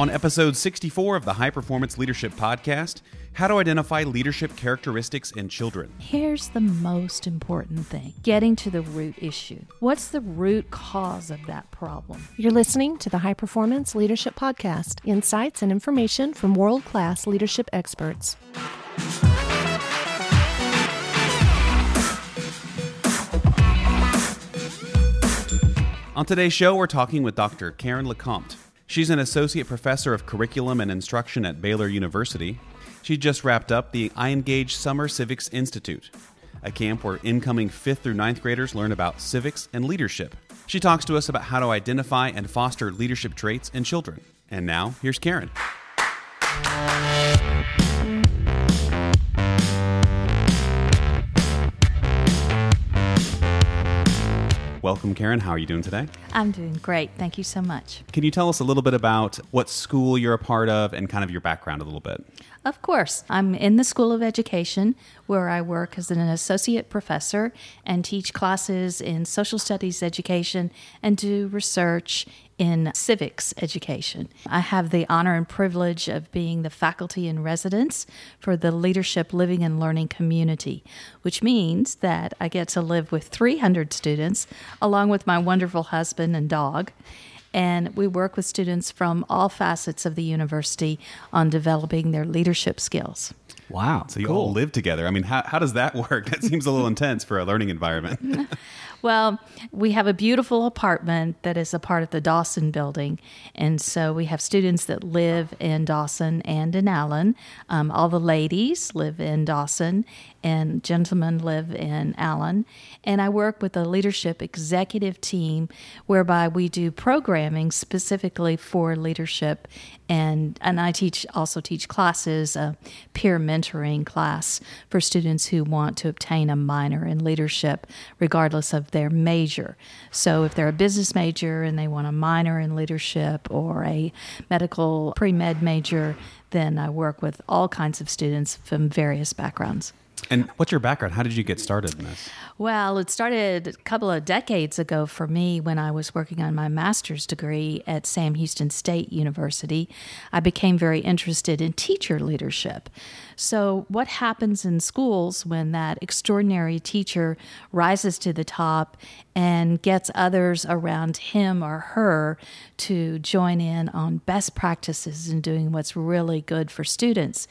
On episode 64 of the High Performance Leadership Podcast, how to identify leadership characteristics in children. Here's the most important thing getting to the root issue. What's the root cause of that problem? You're listening to the High Performance Leadership Podcast insights and information from world class leadership experts. On today's show, we're talking with Dr. Karen LeCompte. She's an associate professor of curriculum and instruction at Baylor University. She just wrapped up the iEngage Summer Civics Institute, a camp where incoming 5th through 9th graders learn about civics and leadership. She talks to us about how to identify and foster leadership traits in children. And now, here's Karen. Welcome, Karen. How are you doing today? I'm doing great. Thank you so much. Can you tell us a little bit about what school you're a part of and kind of your background a little bit? Of course. I'm in the School of Education where I work as an associate professor and teach classes in social studies education and do research in civics education. I have the honor and privilege of being the faculty in residence for the Leadership Living and Learning community, which means that I get to live with 300 students along with my wonderful husband and dog and we work with students from all facets of the university on developing their leadership skills. Wow. So you cool. all live together. I mean, how, how does that work? That seems a little intense for a learning environment. well, we have a beautiful apartment that is a part of the Dawson building. And so we have students that live in Dawson and in Allen. Um, all the ladies live in Dawson, and gentlemen live in Allen. And I work with a leadership executive team whereby we do programming specifically for leadership. And, and I teach also teach classes, a peer mentoring class for students who want to obtain a minor in leadership, regardless of their major. So if they're a business major and they want a minor in leadership or a medical pre med major, then I work with all kinds of students from various backgrounds. And what's your background? How did you get started in this? Well, it started a couple of decades ago for me when I was working on my master's degree at Sam Houston State University. I became very interested in teacher leadership. So, what happens in schools when that extraordinary teacher rises to the top and gets others around him or her to join in on best practices and doing what's really good for students?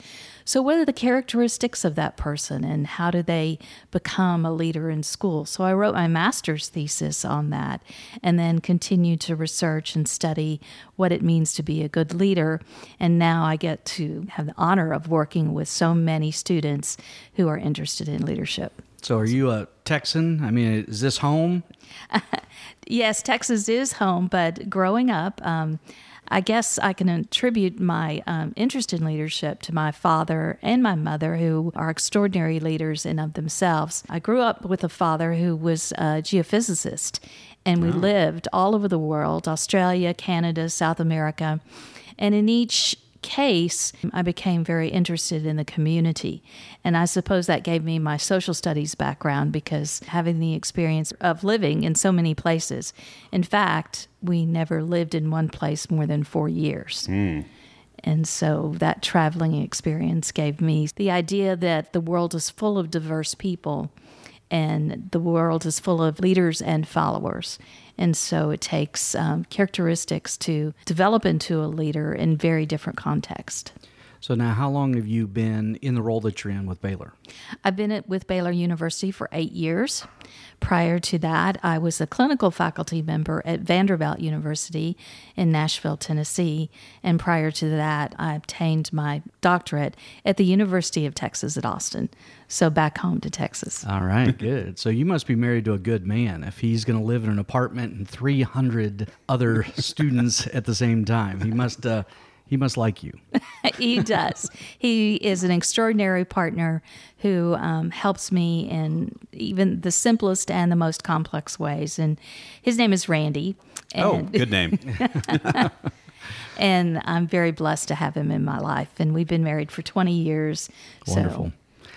So, what are the characteristics of that person and how do they become a leader in school? So, I wrote my master's thesis on that and then continued to research and study what it means to be a good leader. And now I get to have the honor of working with so many students who are interested in leadership. So, are you a Texan? I mean, is this home? yes, Texas is home, but growing up, um, I guess I can attribute my um, interest in leadership to my father and my mother, who are extraordinary leaders in of themselves. I grew up with a father who was a geophysicist, and we lived all over the world Australia, Canada, South America. And in each case, I became very interested in the community. And I suppose that gave me my social studies background because having the experience of living in so many places. In fact, we never lived in one place more than four years. Mm. And so that traveling experience gave me the idea that the world is full of diverse people and the world is full of leaders and followers. And so it takes um, characteristics to develop into a leader in very different contexts. So now, how long have you been in the role that you're in with Baylor? I've been at, with Baylor University for eight years. Prior to that, I was a clinical faculty member at Vanderbilt University in Nashville, Tennessee. And prior to that, I obtained my doctorate at the University of Texas at Austin. So back home to Texas. All right, good. So you must be married to a good man if he's going to live in an apartment and 300 other students at the same time. He must. Uh, he must like you. he does. He is an extraordinary partner who um, helps me in even the simplest and the most complex ways. And his name is Randy. Oh, and, good name. and I'm very blessed to have him in my life. And we've been married for 20 years. Wonderful. So.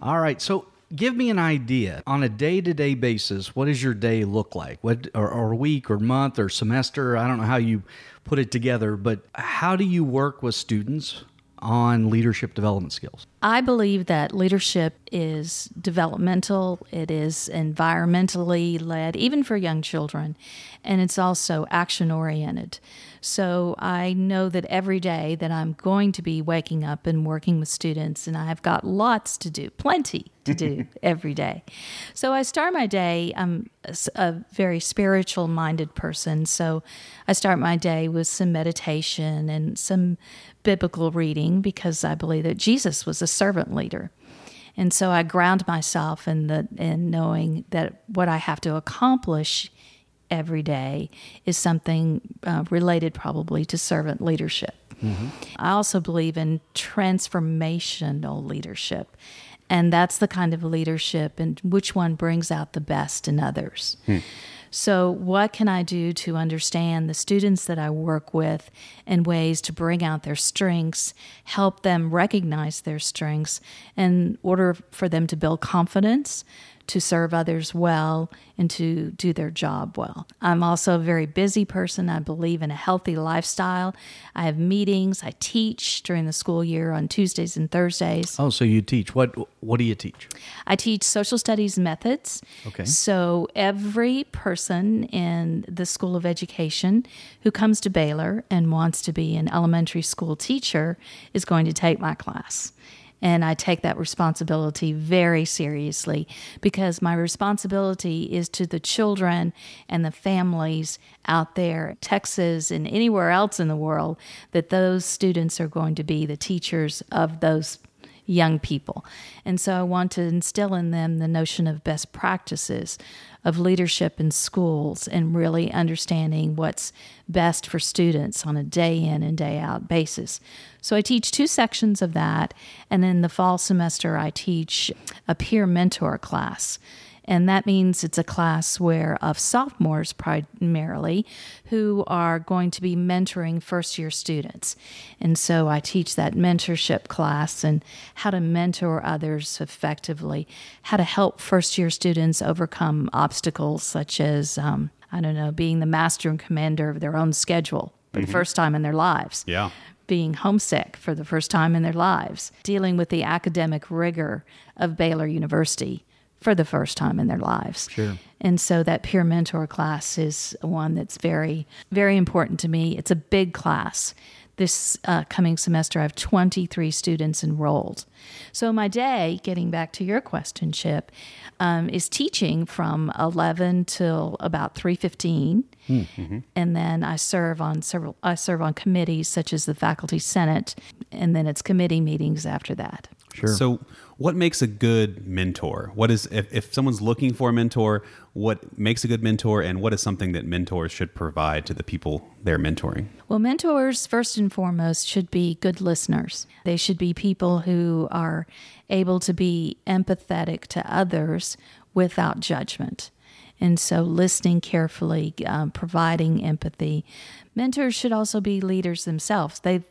All right. So give me an idea on a day-to-day basis. What does your day look like? What or, or week or month or semester? I don't know how you put it together, but how do you work with students on leadership development skills? I believe that leadership is developmental, it is environmentally led, even for young children, and it's also action oriented. So I know that every day that I'm going to be waking up and working with students, and I've got lots to do, plenty to do every day. So I start my day, I'm a very spiritual minded person. So I start my day with some meditation and some biblical reading because I believe that Jesus was a servant leader. And so I ground myself in the in knowing that what I have to accomplish every day is something uh, related probably to servant leadership. Mm-hmm. I also believe in transformational leadership. And that's the kind of leadership and which one brings out the best in others. Hmm. So, what can I do to understand the students that I work with and ways to bring out their strengths, help them recognize their strengths in order for them to build confidence, to serve others well and to do their job well. I'm also a very busy person. I believe in a healthy lifestyle. I have meetings. I teach during the school year on Tuesdays and Thursdays. Oh, so you teach. What what do you teach? I teach social studies methods. Okay. So every person in the School of Education who comes to Baylor and wants to be an elementary school teacher is going to take my class. And I take that responsibility very seriously because my responsibility is to the children and the families out there, Texas and anywhere else in the world, that those students are going to be the teachers of those young people. And so I want to instill in them the notion of best practices of leadership in schools and really understanding what's best for students on a day in and day out basis. So I teach two sections of that. And in the fall semester, I teach a peer mentor class. And that means it's a class where of sophomores primarily who are going to be mentoring first year students. And so I teach that mentorship class and how to mentor others effectively, how to help first year students overcome obstacles such as, um, I don't know, being the master and commander of their own schedule for mm-hmm. the first time in their lives. Yeah being homesick for the first time in their lives, dealing with the academic rigor of Baylor University, for the first time in their lives. Sure. And so that peer mentor class is one that's very, very important to me. It's a big class. This uh, coming semester, I have 23 students enrolled. So my day, getting back to your question, Chip, um, is teaching from 11 till about 3:15, mm-hmm. and then I serve on several. I serve on committees such as the faculty senate, and then it's committee meetings after that. Sure. So, what makes a good mentor? What is if, if someone's looking for a mentor? What makes a good mentor, and what is something that mentors should provide to the people they're mentoring? Well, mentors first and foremost should be good listeners. They should be people who are able to be empathetic to others without judgment. And so, listening carefully, um, providing empathy. Mentors should also be leaders themselves. They've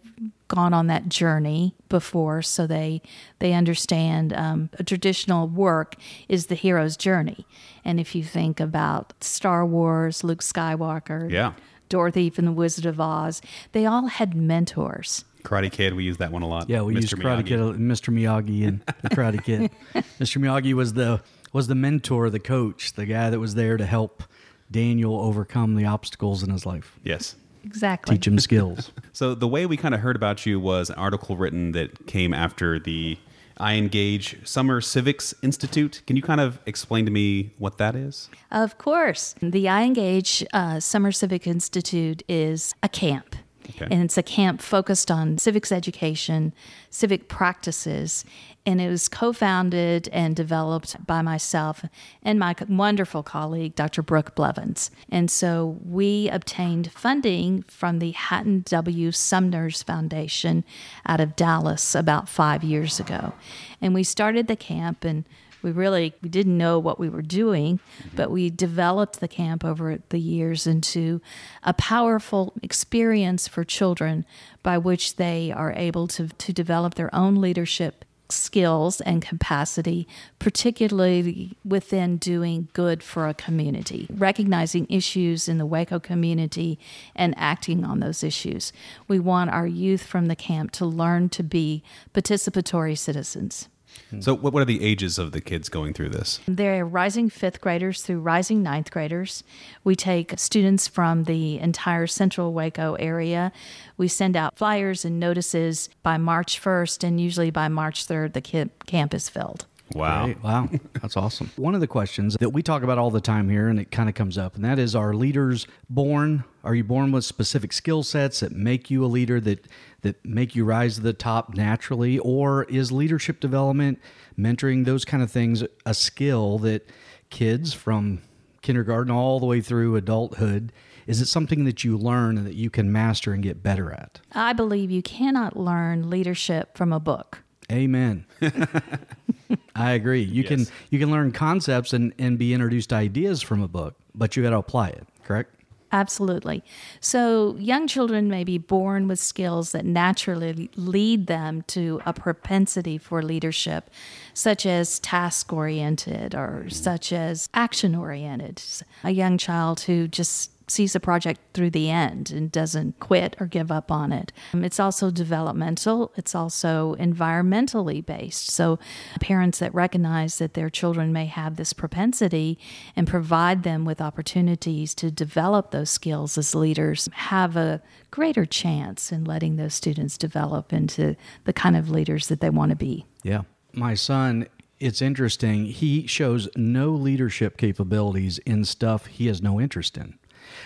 gone on that journey before, so they they understand um, a traditional work is the hero's journey. And if you think about Star Wars, Luke Skywalker, yeah. Dorothy from the Wizard of Oz, they all had mentors. Karate Kid, we use that one a lot. Yeah, we Mr. used Karate Miyagi. Kid, Mr. Miyagi, and the Karate Kid. Mr. Miyagi was the was the mentor, the coach, the guy that was there to help Daniel overcome the obstacles in his life. Yes. Exactly. Teach them skills. so the way we kind of heard about you was an article written that came after the iEngage Summer Civics Institute. Can you kind of explain to me what that is? Of course. The iEngage uh, Summer Civic Institute is a camp. Okay. And it's a camp focused on civics education, civic practices. And it was co founded and developed by myself and my wonderful colleague, Dr. Brooke Blevins. And so we obtained funding from the Hatton W. Sumners Foundation out of Dallas about five years ago. And we started the camp and we really we didn't know what we were doing mm-hmm. but we developed the camp over the years into a powerful experience for children by which they are able to, to develop their own leadership skills and capacity, particularly within doing good for a community, recognizing issues in the Waco community and acting on those issues. We want our youth from the camp to learn to be participatory citizens. Hmm. So, what what are the ages of the kids going through this? They're rising fifth graders through rising ninth graders. We take students from the entire central Waco area. We send out flyers and notices by March 1st, and usually by March 3rd, the camp is filled. Wow. Great. Wow. That's awesome. One of the questions that we talk about all the time here, and it kind of comes up, and that is are leaders born? Are you born with specific skill sets that make you a leader that that make you rise to the top naturally? Or is leadership development, mentoring, those kind of things a skill that kids from kindergarten all the way through adulthood? Is it something that you learn and that you can master and get better at? I believe you cannot learn leadership from a book. Amen. I agree. You Yes. can you can learn concepts and, and be introduced to ideas from a book, but you got to apply it, correct? Absolutely. So, young children may be born with skills that naturally lead them to a propensity for leadership, such as task oriented or such as action oriented. A young child who just sees a project through the end and doesn't quit or give up on it. Um, It's also developmental, it's also environmentally based. So, parents that recognize that their children may have this propensity and provide them with opportunities to develop those skills as leaders have a greater chance in letting those students develop into the kind of leaders that they want to be. Yeah. My son, it's interesting. He shows no leadership capabilities in stuff he has no interest in.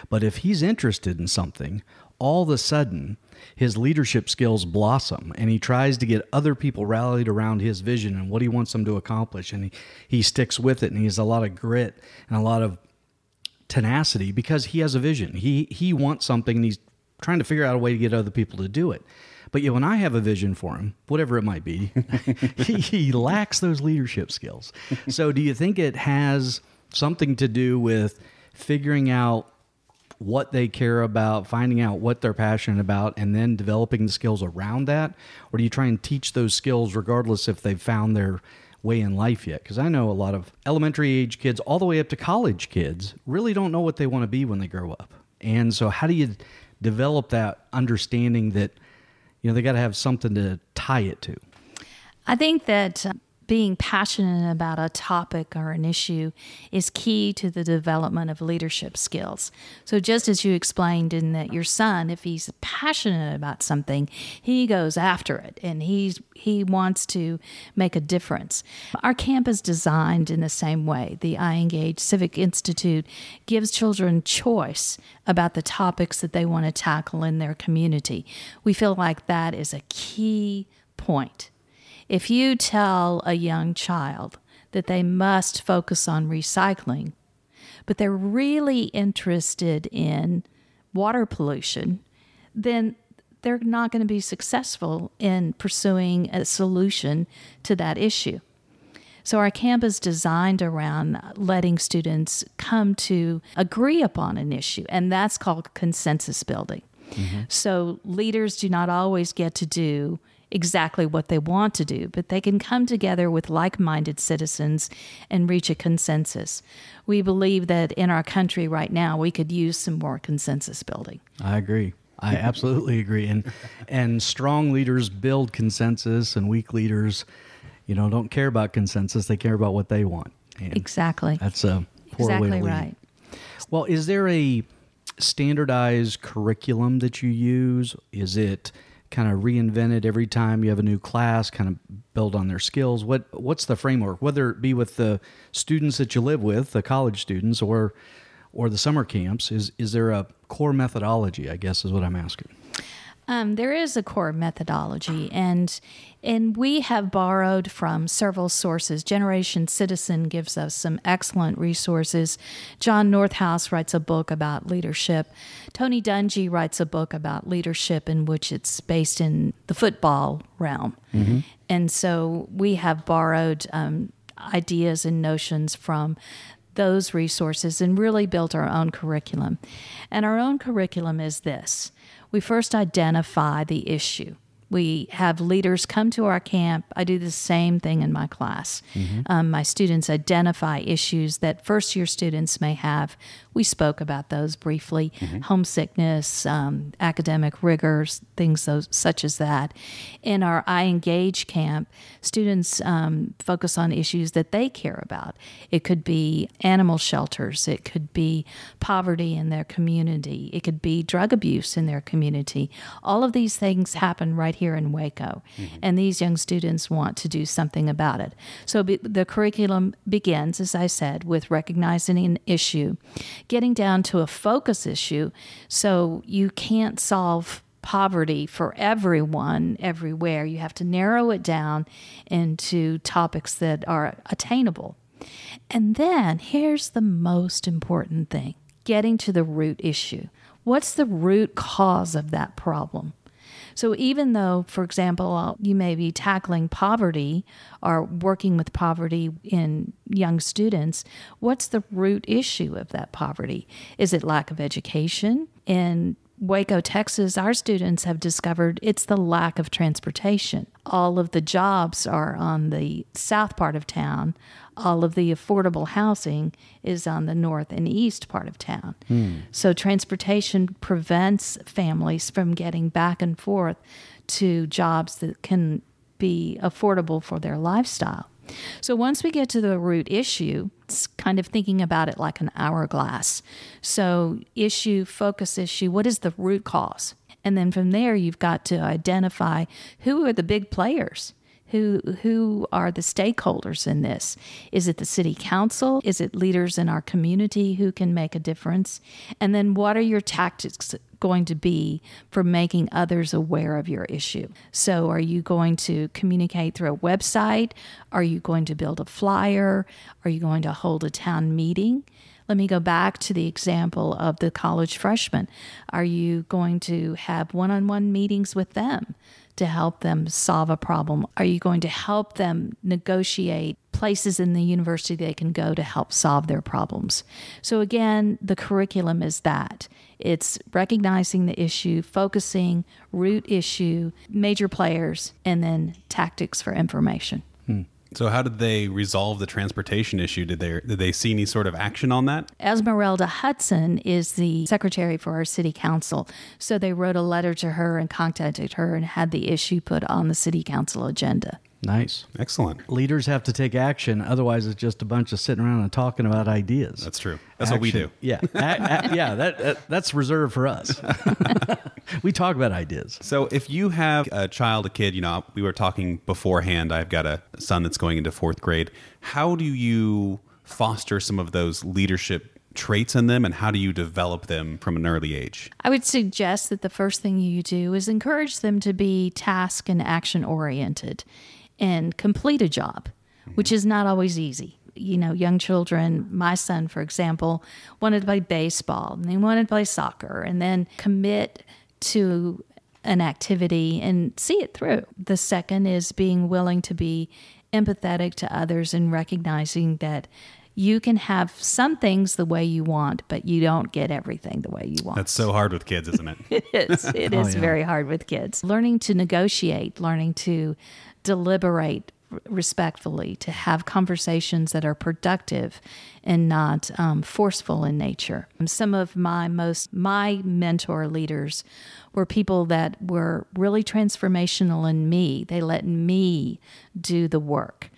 But if he's interested in something, all of a sudden his leadership skills blossom and he tries to get other people rallied around his vision and what he wants them to accomplish. And he, he sticks with it and he has a lot of grit and a lot of tenacity because he has a vision. He he wants something and he's trying to figure out a way to get other people to do it. But know, when I have a vision for him, whatever it might be, he, he lacks those leadership skills. So do you think it has something to do with figuring out what they care about, finding out what they're passionate about, and then developing the skills around that? Or do you try and teach those skills regardless if they've found their way in life yet? Because I know a lot of elementary age kids, all the way up to college kids, really don't know what they want to be when they grow up. And so, how do you develop that understanding that, you know, they got to have something to tie it to? I think that being passionate about a topic or an issue is key to the development of leadership skills. So, just as you explained in that your son, if he's passionate about something, he goes after it and he's he wants to make a difference. Our camp is designed in the same way. The iEngage Civic Institute gives children choice about the topics that they want to tackle in their community. We feel like that is a key point. If you tell a young child that they must focus on recycling, but they're really interested in water pollution, then they're not going to be successful in pursuing a solution to that issue. So, our camp is designed around letting students come to agree upon an issue, and that's called consensus building. Mm-hmm. So, leaders do not always get to do exactly what they want to do, but they can come together with like minded citizens and reach a consensus. We believe that in our country right now, we could use some more consensus building. I agree. I absolutely agree. And and strong leaders build consensus, and weak leaders, you know, don't care about consensus. They care about what they want. And Exactly. That's a poor way exactly to lead. right. Well, is there a standardized curriculum that you use? Is it kind of reinvented every time you have a new class, kind of build on their skills? What what's the framework? Whether it be with the students that you live with, the college students, or or the summer camps, is is there a core methodology? I guess is what I'm asking. Um, there is a core methodology, and and we have borrowed from several sources. Generation Citizen gives us some excellent resources. John Northouse writes a book about leadership. Tony Dungy writes a book about leadership, in which it's based in the football realm. And so we have borrowed um, ideas and notions from those resources and really built our own curriculum. And our own curriculum is this we first identify the issue. We have leaders come to our camp. I do the same thing in my class. Um, my students identify issues that first year students may have. We spoke about those briefly homesickness, um, academic rigors, things those, such as that. In our iEngage camp, students um, focus on issues that they care about. It could be animal shelters, it could be poverty in their community, it could be drug abuse in their community. All of these things happen right here in Waco, mm-hmm. and these young students want to do something about it. So be, the curriculum begins, as I said, with recognizing an issue, getting down to a focus issue. So you can't solve poverty for everyone everywhere. You have to narrow it down into topics that are attainable. And then here's the most important thing getting to the root issue. What's the root cause of that problem? So, even though, for example, uh, you may be tackling poverty or working with poverty in young students, what's the root issue of that poverty? Is it lack of education? In Waco, Texas, our students have discovered it's the lack of transportation. All of the jobs are on the south part of town. All of the affordable housing is on the north and east part of town. Hmm. So, transportation prevents families from getting back and forth to jobs that can be affordable for their lifestyle. So once we get to the root issue, it's kind of thinking about it like an hourglass. So, issue, focus issue, what is the root cause? And then from there, you've got to identify who are the big players. Who, who are the stakeholders in this? Is it the city council? Is it leaders in our community who can make a difference? And then what are your tactics going to be for making others aware of your issue? So, are you going to communicate through a website? Are you going to build a flyer? Are you going to hold a town meeting? Let me go back to the example of the college freshman. Are you going to have one on one meetings with them to help them solve a problem? Are you going to help them negotiate places in the university they can go to help solve their problems? So, again, the curriculum is that it's recognizing the issue, focusing, root issue, major players, and then tactics for information. So, how did they resolve the transportation issue? Did they did they see any sort of action on that? Esmeralda Hudson is the secretary for our city council. So they wrote a letter to her and contacted her and had the issue put on the city council agenda. Nice. Excellent. Leaders have to take action. Otherwise, it's just a bunch of sitting around and talking about ideas. That's true. That's what we do. Yeah, A- a- yeah. That, that that's reserved for us. we talk about ideas. So, if you have a child, a kid, you know, we were talking beforehand. I've got a son that's going into fourth grade. How do you foster some of those leadership traits in them, and how do you develop them from an early age? I would suggest that the first thing you do is encourage them to be task and action oriented and complete a job, which is not always easy. You know, young children, my son, for example, wanted to play baseball and he wanted to play soccer and then commit to an activity and see it through. The second is being willing to be empathetic to others and recognizing that you can have some things the way you want, but you don't get everything the way you want. That's so hard with kids, isn't it? It is. It oh, is very hard with kids. Learning to negotiate, learning to deliberate respectfully, to have conversations that are productive and not um, forceful in nature. Some of my most, my mentor leaders were people that were really transformational in me. They let me do the work.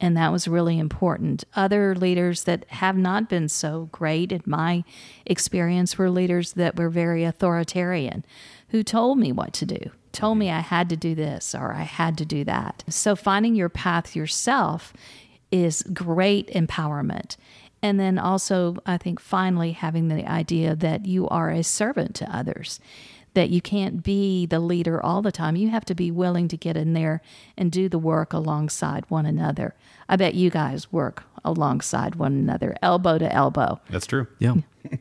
And that was really important. Other leaders that have not been so great, in my experience, were leaders that were very authoritarian, who told me what to do, told me I had to do this or I had to do that. So finding your path yourself is great empowerment. And then also, I think finally having the idea that you are a servant to others that you can't be the leader all the time. You have to be willing to get in there and do the work alongside one another. I bet you guys work alongside one another, elbow to elbow. That's true. Yeah.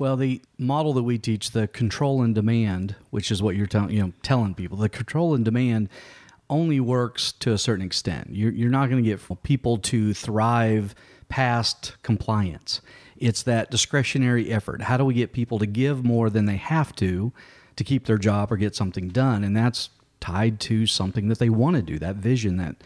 well, the model that we teach, the control and demand, which is what you're telling you know telling people, the control and demand only works to a certain extent. You're, you're not going to get people to thrive past compliance. It's that discretionary effort. How do we get people to give more than they have to to keep their job or get something done? And that's tied to something that they want to do, that vision, that,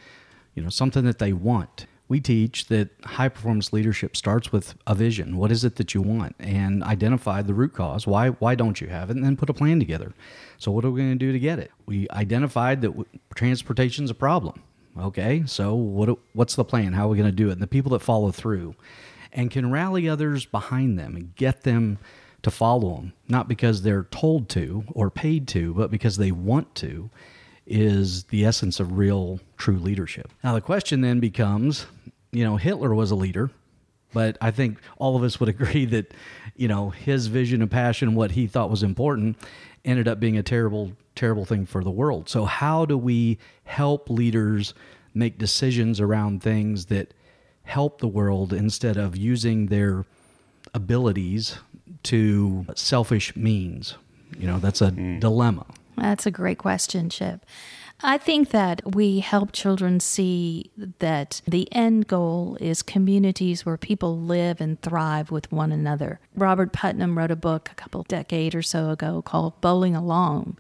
you know, something that they want. We teach that high performance leadership starts with a vision. What is it that you want? And identify the root cause. Why why don't you have it? And then put a plan together. So what are we going to do to get it? We identified that transportation is a problem. Okay, so what what's the plan? How are we going to do it? And the people that follow through and can rally others behind them and get them to follow them, not because they're told to or paid to, but because they want to, is the essence of real, true leadership. Now, the question then becomes you know, Hitler was a leader, but I think all of us would agree that, you know, his vision and passion, what he thought was important, ended up being a terrible, terrible thing for the world. So, how do we help leaders make decisions around things that help the world instead of using their abilities to selfish means? You know, that's a mm. dilemma. That's a great question, Chip. I think that we help children see that the end goal is communities where people live and thrive with one another. Robert Putnam wrote a book a couple decade or so ago called Bowling Alone,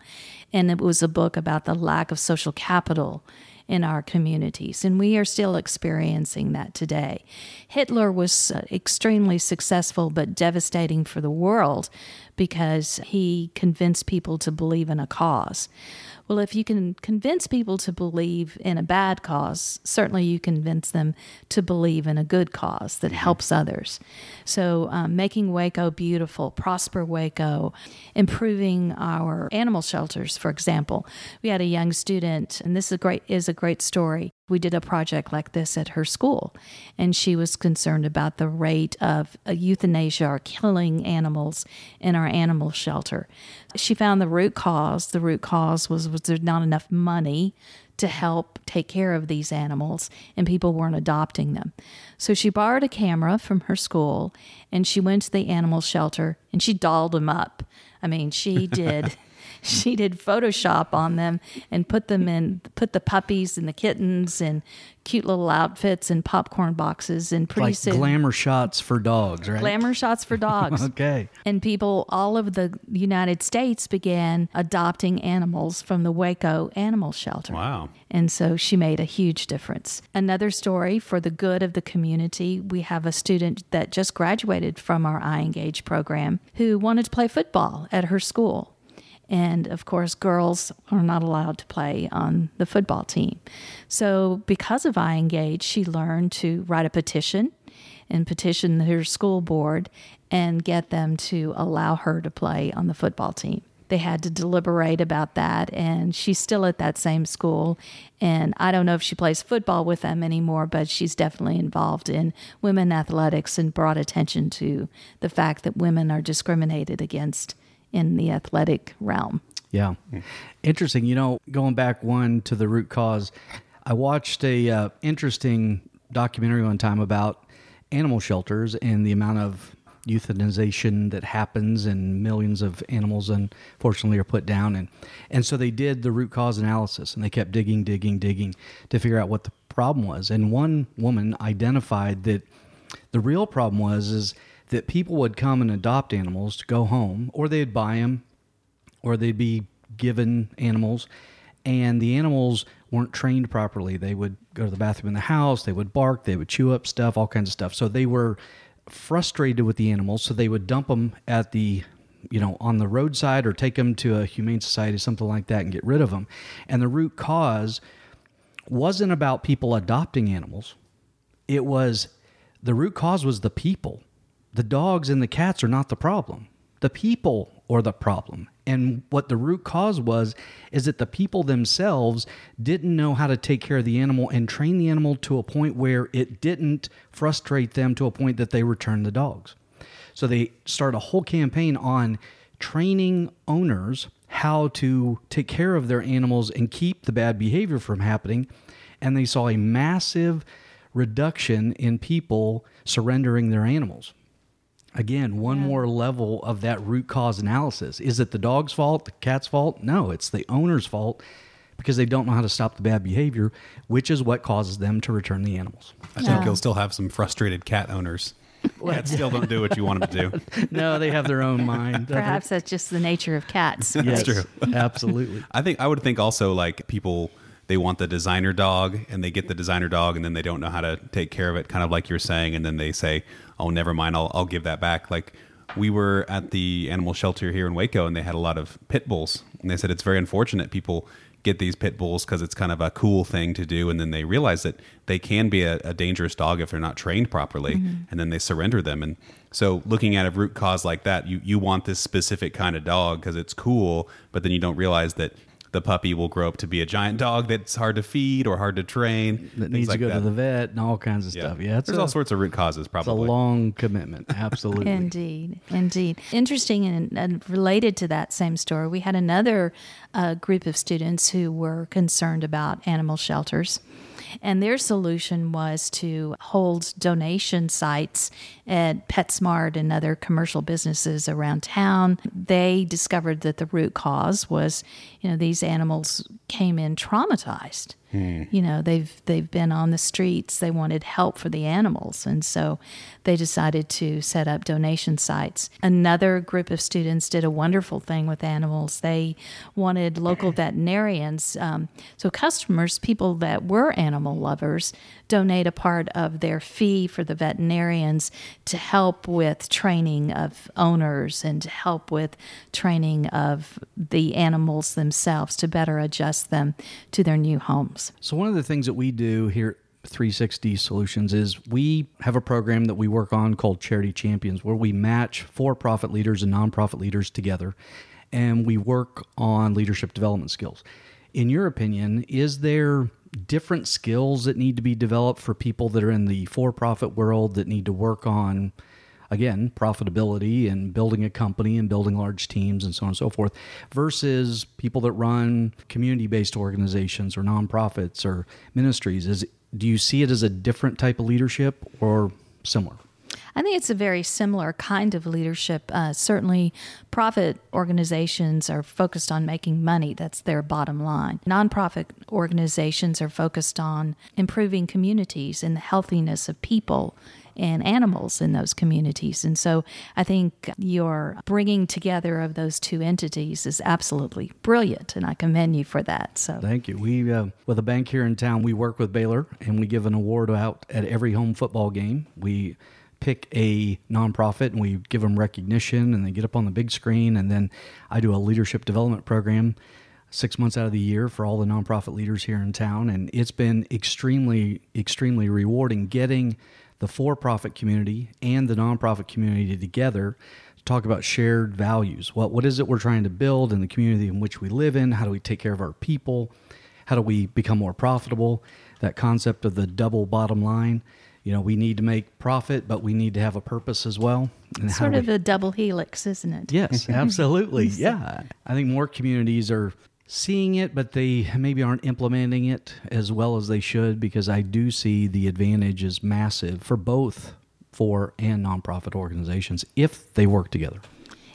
and it was a book about the lack of social capital in our communities, and we are still experiencing that today. Hitler was uh, extremely successful but devastating for the world because he convinced people to believe in a cause. Well, if you can convince people to believe in a bad cause, certainly you convince them to believe in a good cause that mm-hmm. helps others. So, um, making Waco beautiful, prosper Waco, improving our animal shelters, for example. We had a young student, and this is a great is a great story we did a project like this at her school, and she was concerned about the rate of euthanasia or killing animals in our animal shelter. She found the root cause. The root cause was was there not enough money to help take care of these animals, and people weren't adopting them. So she borrowed a camera from her school, and she went to the animal shelter and she dolled them up. I mean, she did. she did Photoshop on them and put them in, put the puppies and the kittens and cute little outfits and popcorn boxes and pretty like soon, glamour shots for dogs, right? Glamour shots for dogs. okay. And people all over the United States began adopting animals from the Waco Animal Shelter. Wow. And so she made a huge difference. Another story for the good of the community, we have a student that just graduated from our iEngage program who wanted to play football at her school. And of course, girls are not allowed to play on the football team. So, because of iEngage, she learned to write a petition and petition her school board and get them to allow her to play on the football team. They had to deliberate about that, and she's still at that same school. And I don't know if she plays football with them anymore, but she's definitely involved in women athletics and brought attention to the fact that women are discriminated against in the athletic realm. Yeah. Interesting. You know, going back one to the root cause, I watched a uh, interesting documentary one time about animal shelters and the amount of euthanization that happens and millions of animals unfortunately are put down and and so they did the root cause analysis and they kept digging digging digging to figure out what the problem was and one woman identified that the real problem was is that people would come and adopt animals to go home, or they'd buy them, or they'd be given animals, and the animals weren't trained properly. They would go to the bathroom in the house, they would bark, they would chew up stuff, all kinds of stuff. So they were frustrated with the animals, so they would dump them at the you know on the roadside or take them to a humane society something like that and get rid of them and the root cause wasn't about people adopting animals it was the root cause was the people the dogs and the cats are not the problem. The people are the problem. And what the root cause was is that the people themselves didn't know how to take care of the animal and train the animal to a point where it didn't frustrate them to a point that they returned the dogs. So they started a whole campaign on training owners how to take care of their animals and keep the bad behavior from happening. And they saw a massive reduction in people surrendering their animals. Again, one yeah. more level of that root cause analysis. Is it the dog's fault, the cat's fault? No, it's the owner's fault because they don't know how to stop the bad behavior, which is what causes them to return the animals. I yeah. think you'll still have some frustrated cat owners. Cats still don't do what you want them to do. no, they have their own mind. Perhaps that's just the nature of cats. yes, true. Absolutely. I think I would think also like people they want the designer dog and they get the designer dog and then they don't know how to take care of it, kind of like you're saying, and then they say, "Oh, never mind, I'll I'll give that back." Like we were at the animal shelter here in Waco and they had a lot of pit bulls, and they said it's very unfortunate people get these pit bulls because it's kind of a cool thing to do. And then they realize that they can be a, a dangerous dog if they're not trained properly mm-hmm. and then they surrender them. And so looking at a root cause like that you, you want this specific kind of dog because it's cool but then you don't realize that the puppy will grow up to be a giant dog that's hard to feed or hard to train That things needs like to go that. to the vet and all kinds of stuff. Yeah, there's a, all sorts of root causes Probably it's a long commitment. Absolutely. Indeed, indeed. Interesting and, and related to that same story, we had another uh, group of students who were concerned about animal shelters. And their solution was to hold donation sites at PetSmart and other commercial businesses around town. They discovered that the root cause was, you know, these animals came in traumatized. You know, they've they've been on the streets. They wanted help for the animals, and so they decided to set up donation sites. Another group of students did a wonderful thing with animals. They wanted local veterinarians, um, so customers, people that were animal lovers, donate a part of their fee for the veterinarians to help with training of owners and to help with training of the animals themselves to better adjust them to their new homes. So one of the things that we do here at 360 Solutions is we have a program that we work on called Charity Champions where we match for-profit leaders and nonprofit leaders together and we work on leadership development skills. In your opinion, is there different skills that need to be developed for people that are in the for-profit world that need to work on again, profitability and building a company and building large teams and so on and so forth, versus people that run community based organizations or nonprofits or ministries? Is do you see it as a different type of leadership or similar? I think it's a very similar kind of leadership. Uh, certainly, profit organizations are focused on making money, that's their bottom line. Nonprofit organizations are focused on improving communities and the healthiness of people and animals in those communities. And so I think your bringing together of those two entities is absolutely brilliant, and I commend you for that. So Thank you. We, uh, with a bank here in town, we work with Baylor and we give an award out at every home football game. We pick a nonprofit and we give them recognition and they get up on the big screen. And then I do a leadership development program six months out of the year for all the nonprofit leaders here in town. And it's been extremely, extremely rewarding getting the for profit community and the nonprofit community together to talk about shared values. What, what is it we're trying to build in the community in which we live in? How do we take care of our people? How do we become more profitable? That concept of the double bottom line. You know, we need to make profit, but we need to have a purpose as well. And sort of we- a double helix, isn't it? Yes, absolutely. yeah. I think more communities are seeing it, but they maybe aren't implementing it as well as they should because I do see the advantage is massive for both for and nonprofit organizations if they work together.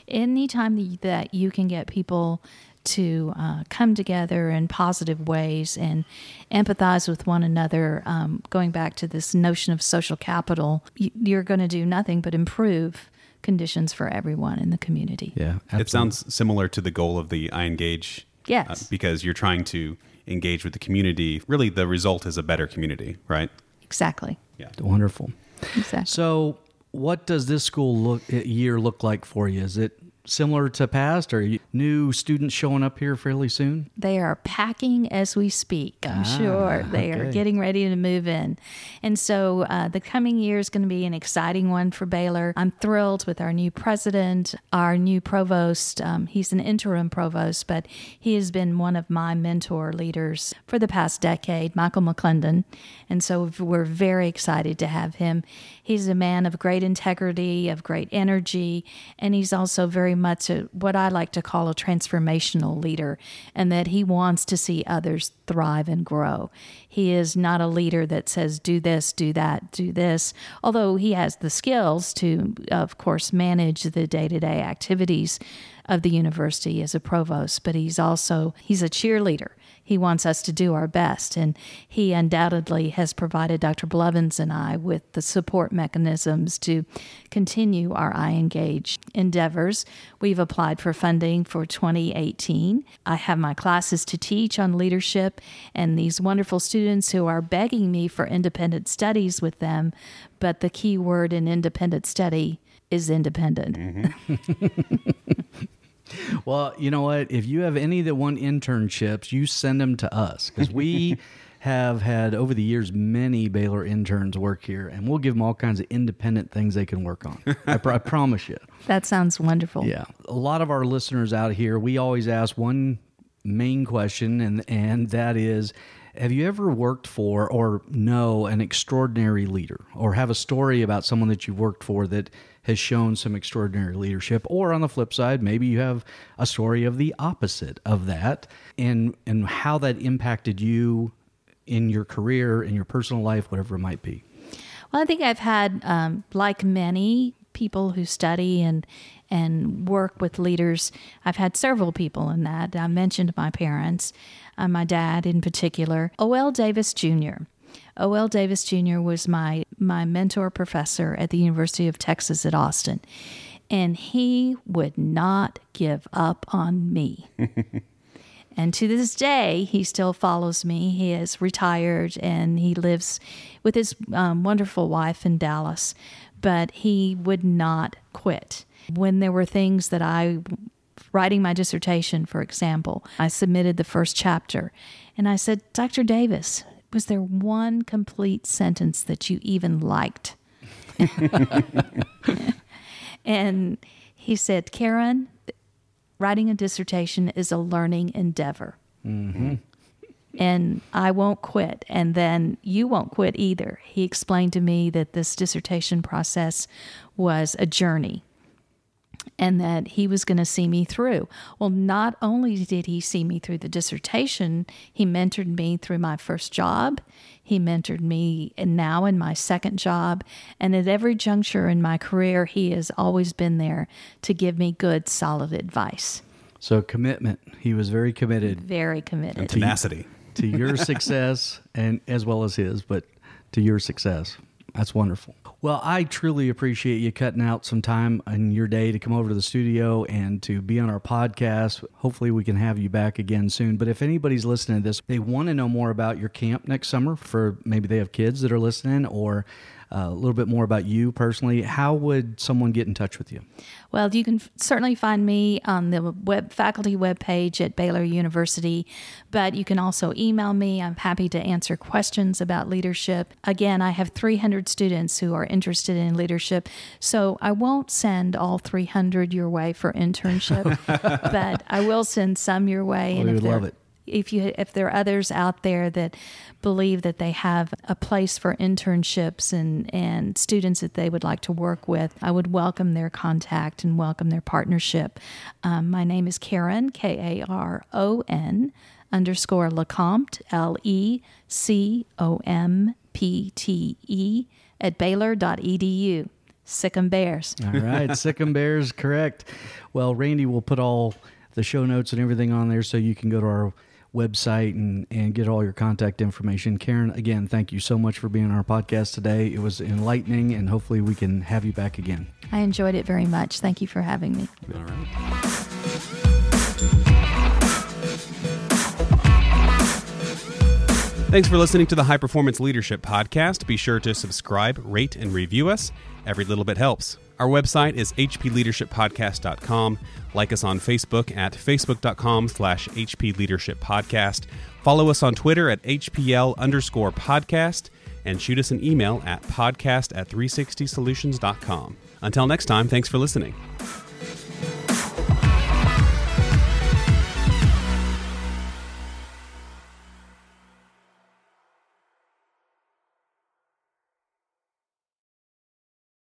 anytime that you can get people to uh, come together in positive ways and empathize with one another, um, going back to this notion of social capital, you're going to do nothing but improve conditions for everyone in the community. Yeah. Absolutely. It sounds similar to the goal of the iEngage. Yes. uh, because you're trying to engage with the community. Really, the result is a better community, right? Exactly. Yeah. wonderful. Exactly. So, what does this school look year look like for you? Is it similar to past, or new students showing up here fairly soon? They are packing as we speak, I'm Ah, sure. They are getting ready to move in. And so uh, the coming year is going to be an exciting one for Baylor. I'm thrilled with our new president, our new provost. Um, he's an interim provost, but he has been one of my mentor leaders for the past decade, Michael McLendon. And so we're very excited to have him. He's a man of great integrity, of great energy, and he's also very much a, what I like to call a transformational leader, and that he wants to see others thrive and grow. He is not a leader that says, do this, do that, do this, although he has the skills to, of course, manage the day to day activities of the university as a provost, but he's also he's a cheerleader. He wants us to do our best. And he undoubtedly has provided Dr. Blevins and I with the support mechanisms to continue our iEngage endeavors. We've applied for funding for 2018. I have my classes to teach on leadership and these wonderful students who are begging me for independent studies with them. But the key word in independent study is independent. Mm-hmm. Well, you know what? If you have any that want internships, you send them to us because we have had over the years many Baylor interns work here, and we'll give them all kinds of independent things they can work on. I, pr- I promise you. That sounds wonderful. Yeah, a lot of our listeners out here, we always ask one main question, and and that is. Have you ever worked for or know an extraordinary leader or have a story about someone that you've worked for that has shown some extraordinary leadership or on the flip side maybe you have a story of the opposite of that and and how that impacted you in your career in your personal life whatever it might be Well, I think I've had, um, like many people who study and and work with leaders, I've had several people in that. I mentioned my parents, uh, my dad in particular, O.L. Davis Jr. O.L. Davis Jr. was my my mentor professor at the University of Texas at Austin, and he would not give up on me. And to this day, he still follows me. He is retired and he lives with his um, wonderful wife in Dallas, but he would not quit. When there were things that I, writing my dissertation, for example, I submitted the first chapter and I said, Dr. Davis, was there one complete sentence that you even liked? and he said, Karon, writing a dissertation is a learning endeavor. Mm-hmm. And I won't quit. And then you won't quit either. He explained to me that this dissertation process was a journey and that he was going to see me through. Well, not only did he see me through the dissertation, he mentored me through my first job. He mentored me and now in my second job. And at every juncture in my career, he has always been there to give me good, solid advice. so commitment he was very committed Very committed. Tenacity. to your success and as well as his, but to your success. That's wonderful. Well, I truly appreciate you cutting out some time in your day to come over to the studio and to be on our podcast. Hopefully, we can have you back again soon. But if anybody's listening to this, they want to know more about your camp next summer for maybe they have kids that are listening or uh, a little bit more about you personally, how would someone get in touch with you? Well, you can f- certainly find me on the web faculty webpage at Baylor University, but you can also email me. I'm happy to answer questions about leadership. Again, I have 300 students who are interested in leadership, so I won't send all 300 your way for internship, but I will send some your way. Oh, we would love it. If you if there are others out there that believe that they have a place for internships and and students that they would like to work with, I would welcome their contact and welcome their partnership. Um, my name is Karon K A R O N underscore LeCompte L E C O M P T E at Baylor.edu. Sick 'em Bears. All right, Sic 'em Bears, correct. Well, Randy will put all the show notes and everything on there so you can go to our website and, and get all your contact information. Karon, again, thank you so much for being on our podcast today. It was enlightening, and hopefully we can have you back again. I enjoyed it very much. Thank you for having me. All right. Thanks for listening to the High Performance Leadership Podcast. Be sure to subscribe, rate, and review us. Every little bit helps. Our website is hpleadershippodcast.com. Like us on Facebook at facebook.com slash hpleadershippodcast. Follow us on Twitter at hpl underscore podcast and shoot us an email at podcast at 360solutions.com. Until next time, thanks for listening.